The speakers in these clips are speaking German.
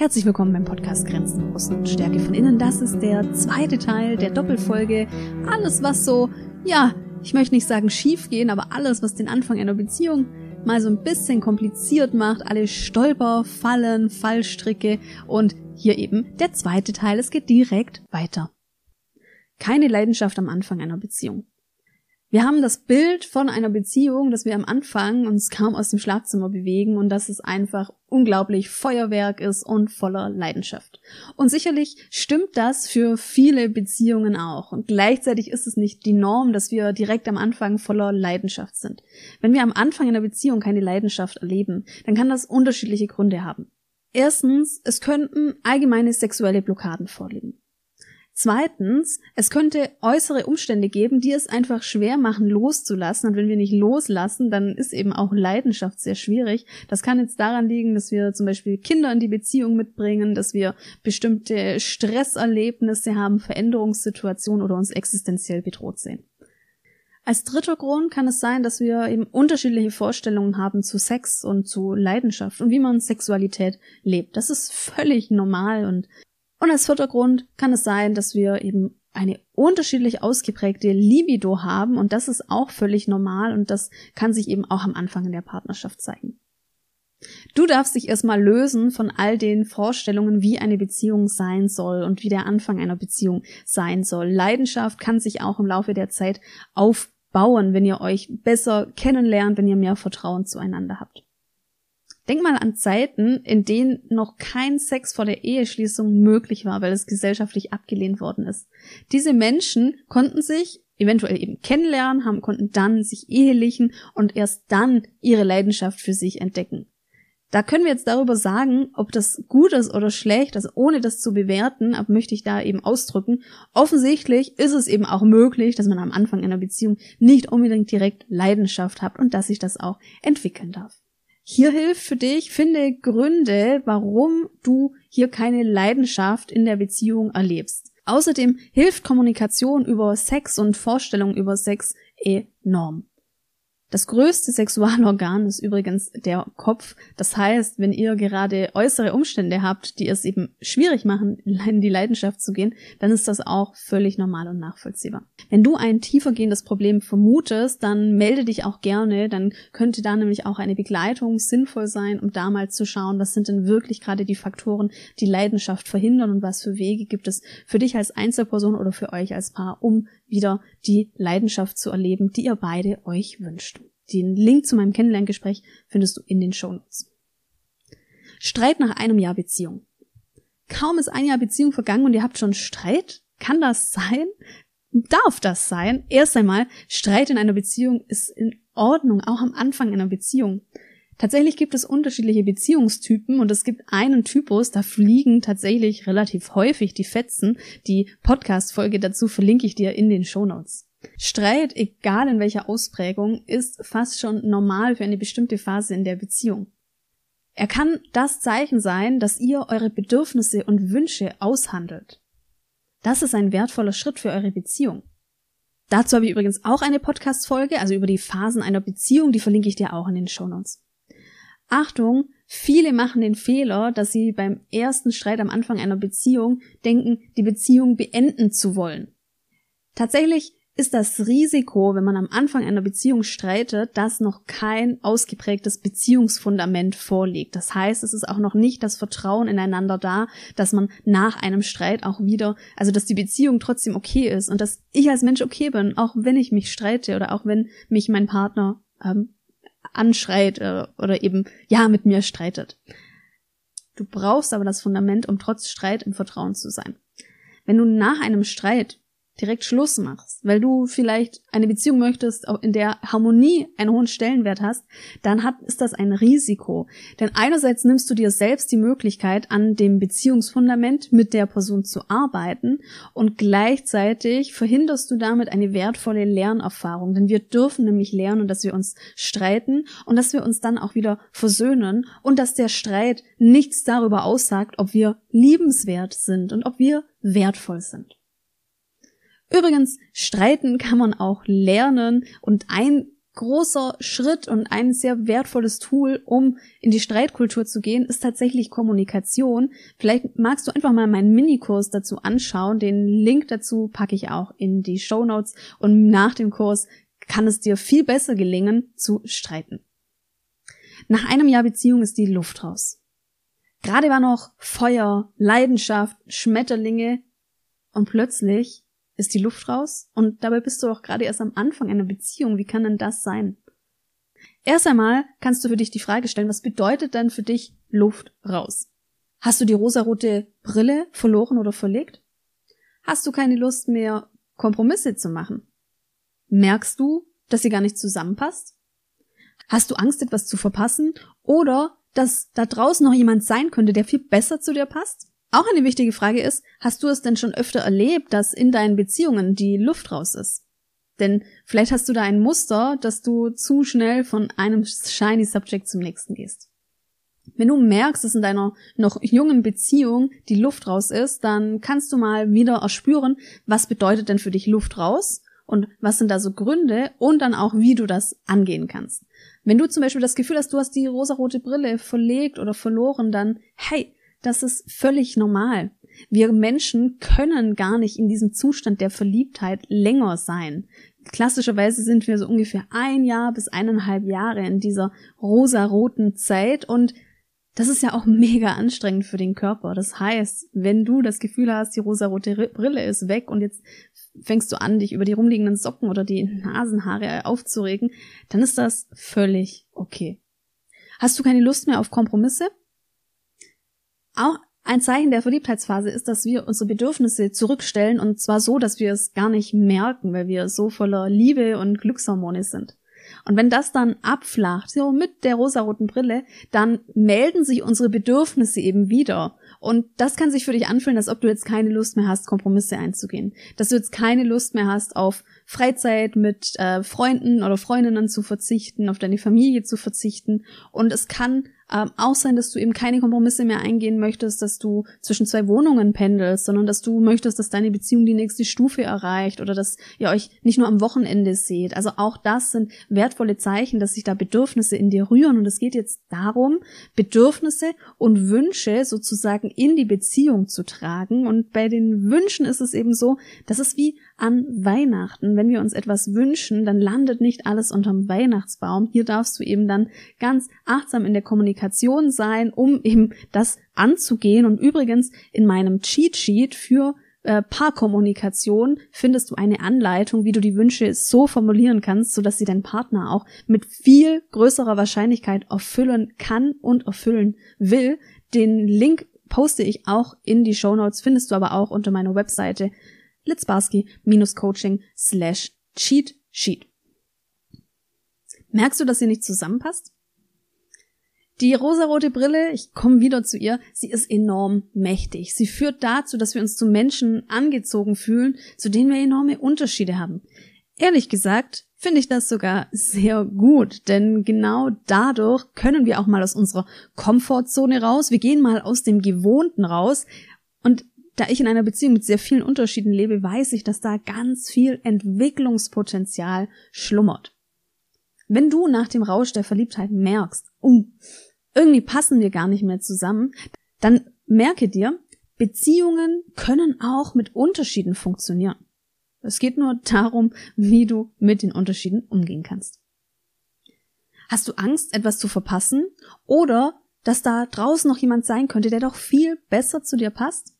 Herzlich willkommen beim Podcast Grenzen Außen und Stärke von Innen. Das ist der zweite Teil der Doppelfolge. Alles, was so, ja, ich möchte nicht sagen schief gehen, aber alles, was den Anfang einer Beziehung mal so ein bisschen kompliziert macht, alle Stolper, Fallen, Fallstricke und hier eben der zweite Teil. Es geht direkt weiter. Keine Leidenschaft am Anfang einer Beziehung. Wir haben das Bild von einer Beziehung, dass wir am Anfang uns kaum aus dem Schlafzimmer bewegen und dass es einfach unglaublich Feuerwerk ist und voller Leidenschaft. Und sicherlich stimmt das für viele Beziehungen auch. Und gleichzeitig ist es nicht die Norm, dass wir direkt am Anfang voller Leidenschaft sind. Wenn wir am Anfang einer Beziehung keine Leidenschaft erleben, dann kann das unterschiedliche Gründe haben. Erstens, es könnten allgemeine sexuelle Blockaden vorliegen. Zweitens, es könnte äußere Umstände geben, die es einfach schwer machen, loszulassen. Und wenn wir nicht loslassen, dann ist eben auch Leidenschaft sehr schwierig. Das kann jetzt daran liegen, dass wir zum Beispiel Kinder in die Beziehung mitbringen, dass wir bestimmte Stresserlebnisse haben, Veränderungssituationen oder uns existenziell bedroht sehen. Als dritter Grund kann es sein, dass wir eben unterschiedliche Vorstellungen haben zu Sex und zu Leidenschaft und wie man Sexualität lebt. Das ist völlig normal und und als vierter Grund kann es sein, dass wir eben eine unterschiedlich ausgeprägte Libido haben und das ist auch völlig normal und das kann sich eben auch am Anfang in der Partnerschaft zeigen. Du darfst dich erstmal lösen von all den Vorstellungen, wie eine Beziehung sein soll und wie der Anfang einer Beziehung sein soll. Leidenschaft kann sich auch im Laufe der Zeit aufbauen, wenn ihr euch besser kennenlernt, wenn ihr mehr Vertrauen zueinander habt. Denk mal an Zeiten, in denen noch kein Sex vor der Eheschließung möglich war, weil es gesellschaftlich abgelehnt worden ist. Diese Menschen konnten sich eventuell eben kennenlernen, haben, konnten dann sich ehelichen und erst dann ihre Leidenschaft für sich entdecken. Da können wir jetzt darüber sagen, ob das gut ist oder schlecht, also ohne das zu bewerten, aber möchte ich da eben ausdrücken. Offensichtlich ist es eben auch möglich, dass man am Anfang einer Beziehung nicht unbedingt direkt Leidenschaft hat und dass sich das auch entwickeln darf. Hier hilft für dich, finde Gründe, warum du hier keine Leidenschaft in der Beziehung erlebst. Außerdem hilft Kommunikation über Sex und Vorstellungen über Sex enorm. Das größte Sexualorgan ist übrigens der Kopf. Das heißt, wenn ihr gerade äußere Umstände habt, die es eben schwierig machen, in die Leidenschaft zu gehen, dann ist das auch völlig normal und nachvollziehbar. Wenn du ein tiefergehendes Problem vermutest, dann melde dich auch gerne. Dann könnte da nämlich auch eine Begleitung sinnvoll sein, um da mal zu schauen, was sind denn wirklich gerade die Faktoren, die Leidenschaft verhindern und was für Wege gibt es für dich als Einzelperson oder für euch als Paar, um wieder die Leidenschaft zu erleben, die ihr beide euch wünscht. Den Link zu meinem Kennenlerngespräch findest du in den Shownotes. Streit nach einem Jahr Beziehung. Kaum ist ein Jahr Beziehung vergangen und ihr habt schon Streit? Kann das sein? Darf das sein? Erst einmal, Streit in einer Beziehung ist in Ordnung, auch am Anfang einer Beziehung. Tatsächlich gibt es unterschiedliche Beziehungstypen und es gibt einen Typus, da fliegen tatsächlich relativ häufig die Fetzen. Die Podcast-Folge dazu verlinke ich dir in den Shownotes. Streit, egal in welcher Ausprägung, ist fast schon normal für eine bestimmte Phase in der Beziehung. Er kann das Zeichen sein, dass ihr eure Bedürfnisse und Wünsche aushandelt. Das ist ein wertvoller Schritt für eure Beziehung. Dazu habe ich übrigens auch eine Podcast-Folge, also über die Phasen einer Beziehung, die verlinke ich dir auch in den Shownotes. Achtung, viele machen den Fehler, dass sie beim ersten Streit am Anfang einer Beziehung denken, die Beziehung beenden zu wollen. Tatsächlich ist das Risiko, wenn man am Anfang einer Beziehung streitet, dass noch kein ausgeprägtes Beziehungsfundament vorliegt. Das heißt, es ist auch noch nicht das Vertrauen ineinander da, dass man nach einem Streit auch wieder, also dass die Beziehung trotzdem okay ist und dass ich als Mensch okay bin, auch wenn ich mich streite oder auch wenn mich mein Partner ähm, anschreit äh, oder eben ja mit mir streitet. Du brauchst aber das Fundament, um trotz Streit im Vertrauen zu sein. Wenn du nach einem Streit direkt Schluss machst, weil du vielleicht eine Beziehung möchtest, in der Harmonie einen hohen Stellenwert hast, dann hat, ist das ein Risiko. Denn einerseits nimmst du dir selbst die Möglichkeit, an dem Beziehungsfundament mit der Person zu arbeiten und gleichzeitig verhinderst du damit eine wertvolle Lernerfahrung. Denn wir dürfen nämlich lernen, dass wir uns streiten und dass wir uns dann auch wieder versöhnen und dass der Streit nichts darüber aussagt, ob wir liebenswert sind und ob wir wertvoll sind. Übrigens, streiten kann man auch lernen und ein großer Schritt und ein sehr wertvolles Tool, um in die Streitkultur zu gehen, ist tatsächlich Kommunikation. Vielleicht magst du einfach mal meinen Minikurs dazu anschauen. Den Link dazu packe ich auch in die Show Notes und nach dem Kurs kann es dir viel besser gelingen zu streiten. Nach einem Jahr Beziehung ist die Luft raus. Gerade war noch Feuer, Leidenschaft, Schmetterlinge und plötzlich ist die Luft raus und dabei bist du auch gerade erst am Anfang einer Beziehung. Wie kann denn das sein? Erst einmal kannst du für dich die Frage stellen, was bedeutet denn für dich Luft raus? Hast du die rosarote Brille verloren oder verlegt? Hast du keine Lust mehr, Kompromisse zu machen? Merkst du, dass sie gar nicht zusammenpasst? Hast du Angst, etwas zu verpassen? Oder dass da draußen noch jemand sein könnte, der viel besser zu dir passt? Auch eine wichtige Frage ist, hast du es denn schon öfter erlebt, dass in deinen Beziehungen die Luft raus ist? Denn vielleicht hast du da ein Muster, dass du zu schnell von einem shiny Subject zum nächsten gehst. Wenn du merkst, dass in deiner noch jungen Beziehung die Luft raus ist, dann kannst du mal wieder erspüren, was bedeutet denn für dich Luft raus und was sind da so Gründe und dann auch, wie du das angehen kannst. Wenn du zum Beispiel das Gefühl hast, du hast die rosarote Brille verlegt oder verloren, dann hey, das ist völlig normal. Wir Menschen können gar nicht in diesem Zustand der Verliebtheit länger sein. Klassischerweise sind wir so ungefähr ein Jahr bis eineinhalb Jahre in dieser rosaroten Zeit und das ist ja auch mega anstrengend für den Körper. Das heißt, wenn du das Gefühl hast, die rosarote Brille ist weg und jetzt fängst du an, dich über die rumliegenden Socken oder die Nasenhaare aufzuregen, dann ist das völlig okay. Hast du keine Lust mehr auf Kompromisse? Auch ein Zeichen der Verliebtheitsphase ist, dass wir unsere Bedürfnisse zurückstellen und zwar so, dass wir es gar nicht merken, weil wir so voller Liebe und Glückshormone sind. Und wenn das dann abflacht, so mit der rosaroten Brille, dann melden sich unsere Bedürfnisse eben wieder. Und das kann sich für dich anfühlen, als ob du jetzt keine Lust mehr hast, Kompromisse einzugehen. Dass du jetzt keine Lust mehr hast, auf Freizeit mit äh, Freunden oder Freundinnen zu verzichten, auf deine Familie zu verzichten. Und es kann ähm, auch sein, dass du eben keine Kompromisse mehr eingehen möchtest, dass du zwischen zwei Wohnungen pendelst, sondern dass du möchtest, dass deine Beziehung die nächste Stufe erreicht oder dass ihr euch nicht nur am Wochenende seht. Also auch das sind wertvolle Zeichen, dass sich da Bedürfnisse in dir rühren. Und es geht jetzt darum, Bedürfnisse und Wünsche sozusagen in die Beziehung zu tragen. Und bei den Wünschen ist es eben so, dass es wie an Weihnachten, wenn wir uns etwas wünschen, dann landet nicht alles unterm Weihnachtsbaum. Hier darfst du eben dann ganz achtsam in der Kommunikation Kommunikation sein, um eben das anzugehen. Und übrigens in meinem Cheat Sheet für äh, Paarkommunikation findest du eine Anleitung, wie du die Wünsche so formulieren kannst, sodass sie dein Partner auch mit viel größerer Wahrscheinlichkeit erfüllen kann und erfüllen will. Den Link poste ich auch in die Show Notes, findest du aber auch unter meiner Webseite litzbarski-coaching slash cheat sheet. Merkst du, dass sie nicht zusammenpasst? Die rosarote Brille, ich komme wieder zu ihr, sie ist enorm mächtig. Sie führt dazu, dass wir uns zu Menschen angezogen fühlen, zu denen wir enorme Unterschiede haben. Ehrlich gesagt finde ich das sogar sehr gut, denn genau dadurch können wir auch mal aus unserer Komfortzone raus. Wir gehen mal aus dem Gewohnten raus. Und da ich in einer Beziehung mit sehr vielen Unterschieden lebe, weiß ich, dass da ganz viel Entwicklungspotenzial schlummert. Wenn du nach dem Rausch der Verliebtheit merkst, oh, irgendwie passen wir gar nicht mehr zusammen, dann merke dir, Beziehungen können auch mit Unterschieden funktionieren. Es geht nur darum, wie du mit den Unterschieden umgehen kannst. Hast du Angst, etwas zu verpassen oder dass da draußen noch jemand sein könnte, der doch viel besser zu dir passt?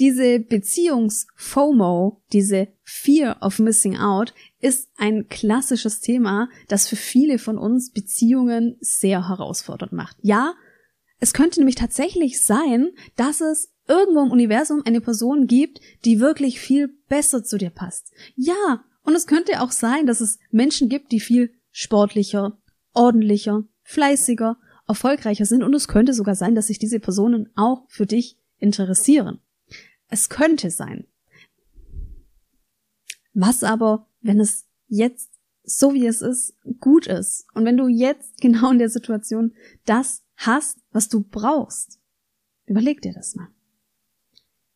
Diese Beziehungs-FOMO, diese Fear of Missing Out, ist ein klassisches Thema, das für viele von uns Beziehungen sehr herausfordernd macht. Ja, es könnte nämlich tatsächlich sein, dass es irgendwo im Universum eine Person gibt, die wirklich viel besser zu dir passt. Ja, und es könnte auch sein, dass es Menschen gibt, die viel sportlicher, ordentlicher, fleißiger, erfolgreicher sind und es könnte sogar sein, dass sich diese Personen auch für dich interessieren. Es könnte sein. Was aber, wenn es jetzt so wie es ist, gut ist und wenn du jetzt genau in der Situation das hast, was du brauchst? Überleg dir das mal.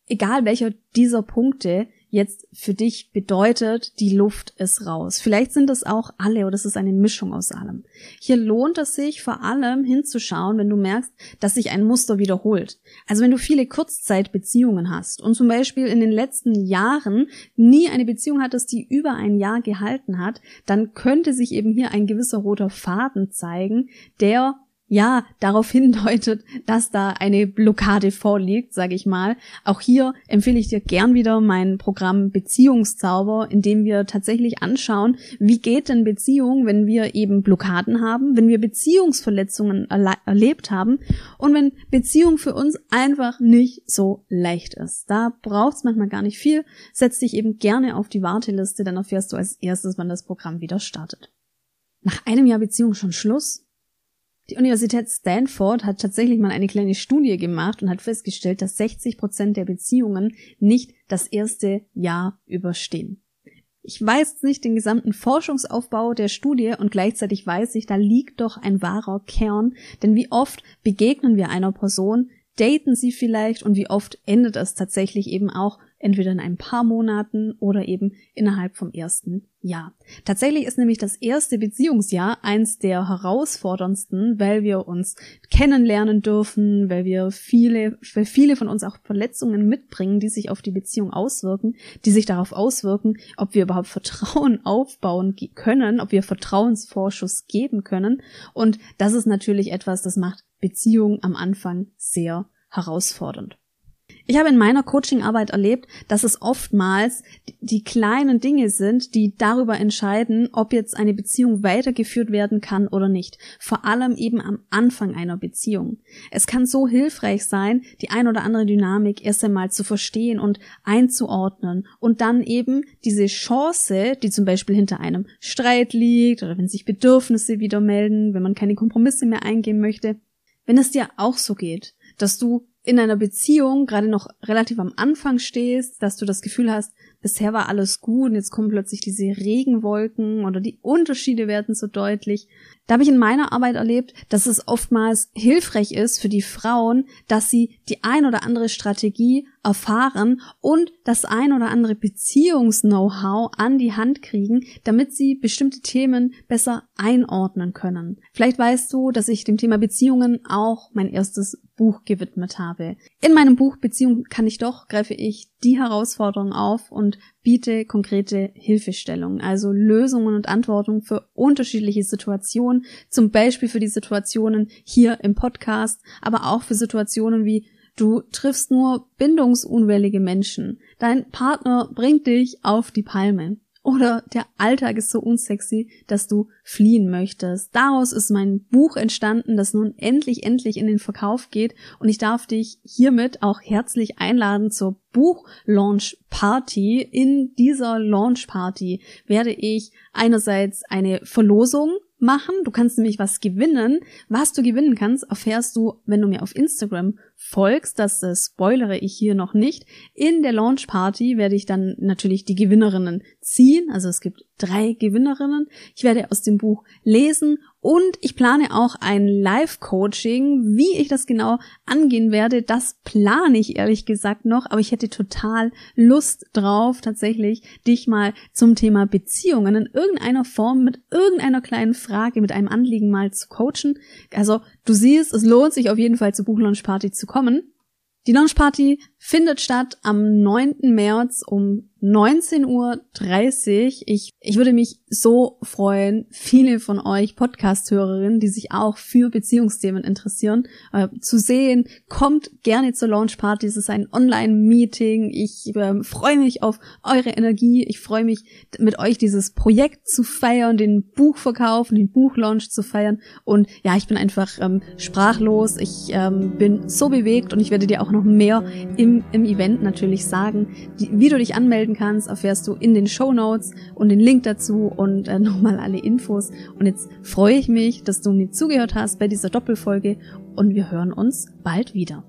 Egal welcher dieser Punkte jetzt für dich bedeutet, die Luft ist raus. Vielleicht sind es auch alle oder es ist eine Mischung aus allem. Hier lohnt es sich vor allem hinzuschauen, wenn du merkst, dass sich ein Muster wiederholt. Also wenn du viele Kurzzeitbeziehungen hast und zum Beispiel in den letzten Jahren nie eine Beziehung hattest, die über ein Jahr gehalten hat, dann könnte sich eben hier ein gewisser roter Faden zeigen, der ja darauf hindeutet, dass da eine Blockade vorliegt, sage ich mal. Auch hier empfehle ich dir gern wieder mein Programm Beziehungszauber, in dem wir tatsächlich anschauen, wie geht denn Beziehung, wenn wir eben Blockaden haben, wenn wir Beziehungsverletzungen erle erlebt haben und wenn Beziehung für uns einfach nicht so leicht ist. Da braucht es manchmal gar nicht viel. Setz dich eben gerne auf die Warteliste, dann erfährst du als erstes, wann das Programm wieder startet. Nach einem Jahr Beziehung schon Schluss? Die Universität Stanford hat tatsächlich mal eine kleine Studie gemacht und hat festgestellt, dass 60 Prozent der Beziehungen nicht das erste Jahr überstehen. Ich weiß nicht den gesamten Forschungsaufbau der Studie und gleichzeitig weiß ich, da liegt doch ein wahrer Kern, denn wie oft begegnen wir einer Person, daten sie vielleicht und wie oft endet es tatsächlich eben auch entweder in ein paar Monaten oder eben innerhalb vom ersten Jahr. Tatsächlich ist nämlich das erste Beziehungsjahr eins der herausforderndsten, weil wir uns kennenlernen dürfen, weil wir viele, weil viele von uns auch Verletzungen mitbringen, die sich auf die Beziehung auswirken, die sich darauf auswirken, ob wir überhaupt Vertrauen aufbauen können, ob wir Vertrauensvorschuss geben können. Und das ist natürlich etwas, das macht Beziehungen am Anfang sehr herausfordernd. Ich habe in meiner Coachingarbeit erlebt, dass es oftmals die kleinen Dinge sind, die darüber entscheiden, ob jetzt eine Beziehung weitergeführt werden kann oder nicht. Vor allem eben am Anfang einer Beziehung. Es kann so hilfreich sein, die ein oder andere Dynamik erst einmal zu verstehen und einzuordnen und dann eben diese Chance, die zum Beispiel hinter einem Streit liegt oder wenn sich Bedürfnisse wieder melden, wenn man keine Kompromisse mehr eingehen möchte, wenn es dir auch so geht, dass du in einer Beziehung gerade noch relativ am Anfang stehst, dass du das Gefühl hast, bisher war alles gut und jetzt kommen plötzlich diese Regenwolken oder die Unterschiede werden so deutlich. Da habe ich in meiner Arbeit erlebt, dass es oftmals hilfreich ist für die Frauen, dass sie die ein oder andere Strategie erfahren und das ein oder andere Beziehungs-Know-how an die Hand kriegen, damit sie bestimmte Themen besser einordnen können. Vielleicht weißt du, dass ich dem Thema Beziehungen auch mein erstes Buch gewidmet habe. In meinem Buch Beziehung kann ich doch greife ich die Herausforderung auf und biete konkrete Hilfestellungen, also Lösungen und Antworten für unterschiedliche Situationen, zum Beispiel für die Situationen hier im Podcast, aber auch für Situationen wie Du triffst nur bindungsunwillige Menschen. Dein Partner bringt dich auf die Palme. Oder der Alltag ist so unsexy, dass du fliehen möchtest. Daraus ist mein Buch entstanden, das nun endlich, endlich in den Verkauf geht. Und ich darf dich hiermit auch herzlich einladen zur Buch-Launch Party. In dieser Launch Party werde ich einerseits eine Verlosung machen. Du kannst nämlich was gewinnen. Was du gewinnen kannst, erfährst du, wenn du mir auf Instagram folgst. Das äh, spoilere ich hier noch nicht. In der Launch Party werde ich dann natürlich die Gewinnerinnen ziehen. Also es gibt drei Gewinnerinnen. Ich werde aus dem Buch lesen und ich plane auch ein Live-Coaching. Wie ich das genau angehen werde, das plane ich ehrlich gesagt noch, aber ich hätte total Lust drauf, tatsächlich dich mal zum Thema Beziehungen in irgendeiner Form mit irgendeiner kleinen Frage, mit einem Anliegen mal zu coachen. Also du siehst, es lohnt sich auf jeden Fall zur Buchlaunch Party zu kommen. Die Launch Party findet statt am 9. März um 19.30 Uhr. Ich, ich würde mich so freuen, viele von euch Podcast-Hörerinnen, die sich auch für Beziehungsthemen interessieren, äh, zu sehen. Kommt gerne zur Launch Party. Es ist ein Online-Meeting. Ich äh, freue mich auf eure Energie. Ich freue mich, mit euch dieses Projekt zu feiern, den Buchverkauf den Buchlaunch zu feiern. Und ja, ich bin einfach ähm, sprachlos. Ich ähm, bin so bewegt und ich werde dir auch noch mehr im, im Event natürlich sagen, die, wie du dich anmelden kannst, erfährst du in den Show Notes und den Link dazu und äh, nochmal alle Infos. Und jetzt freue ich mich, dass du mir zugehört hast bei dieser Doppelfolge und wir hören uns bald wieder.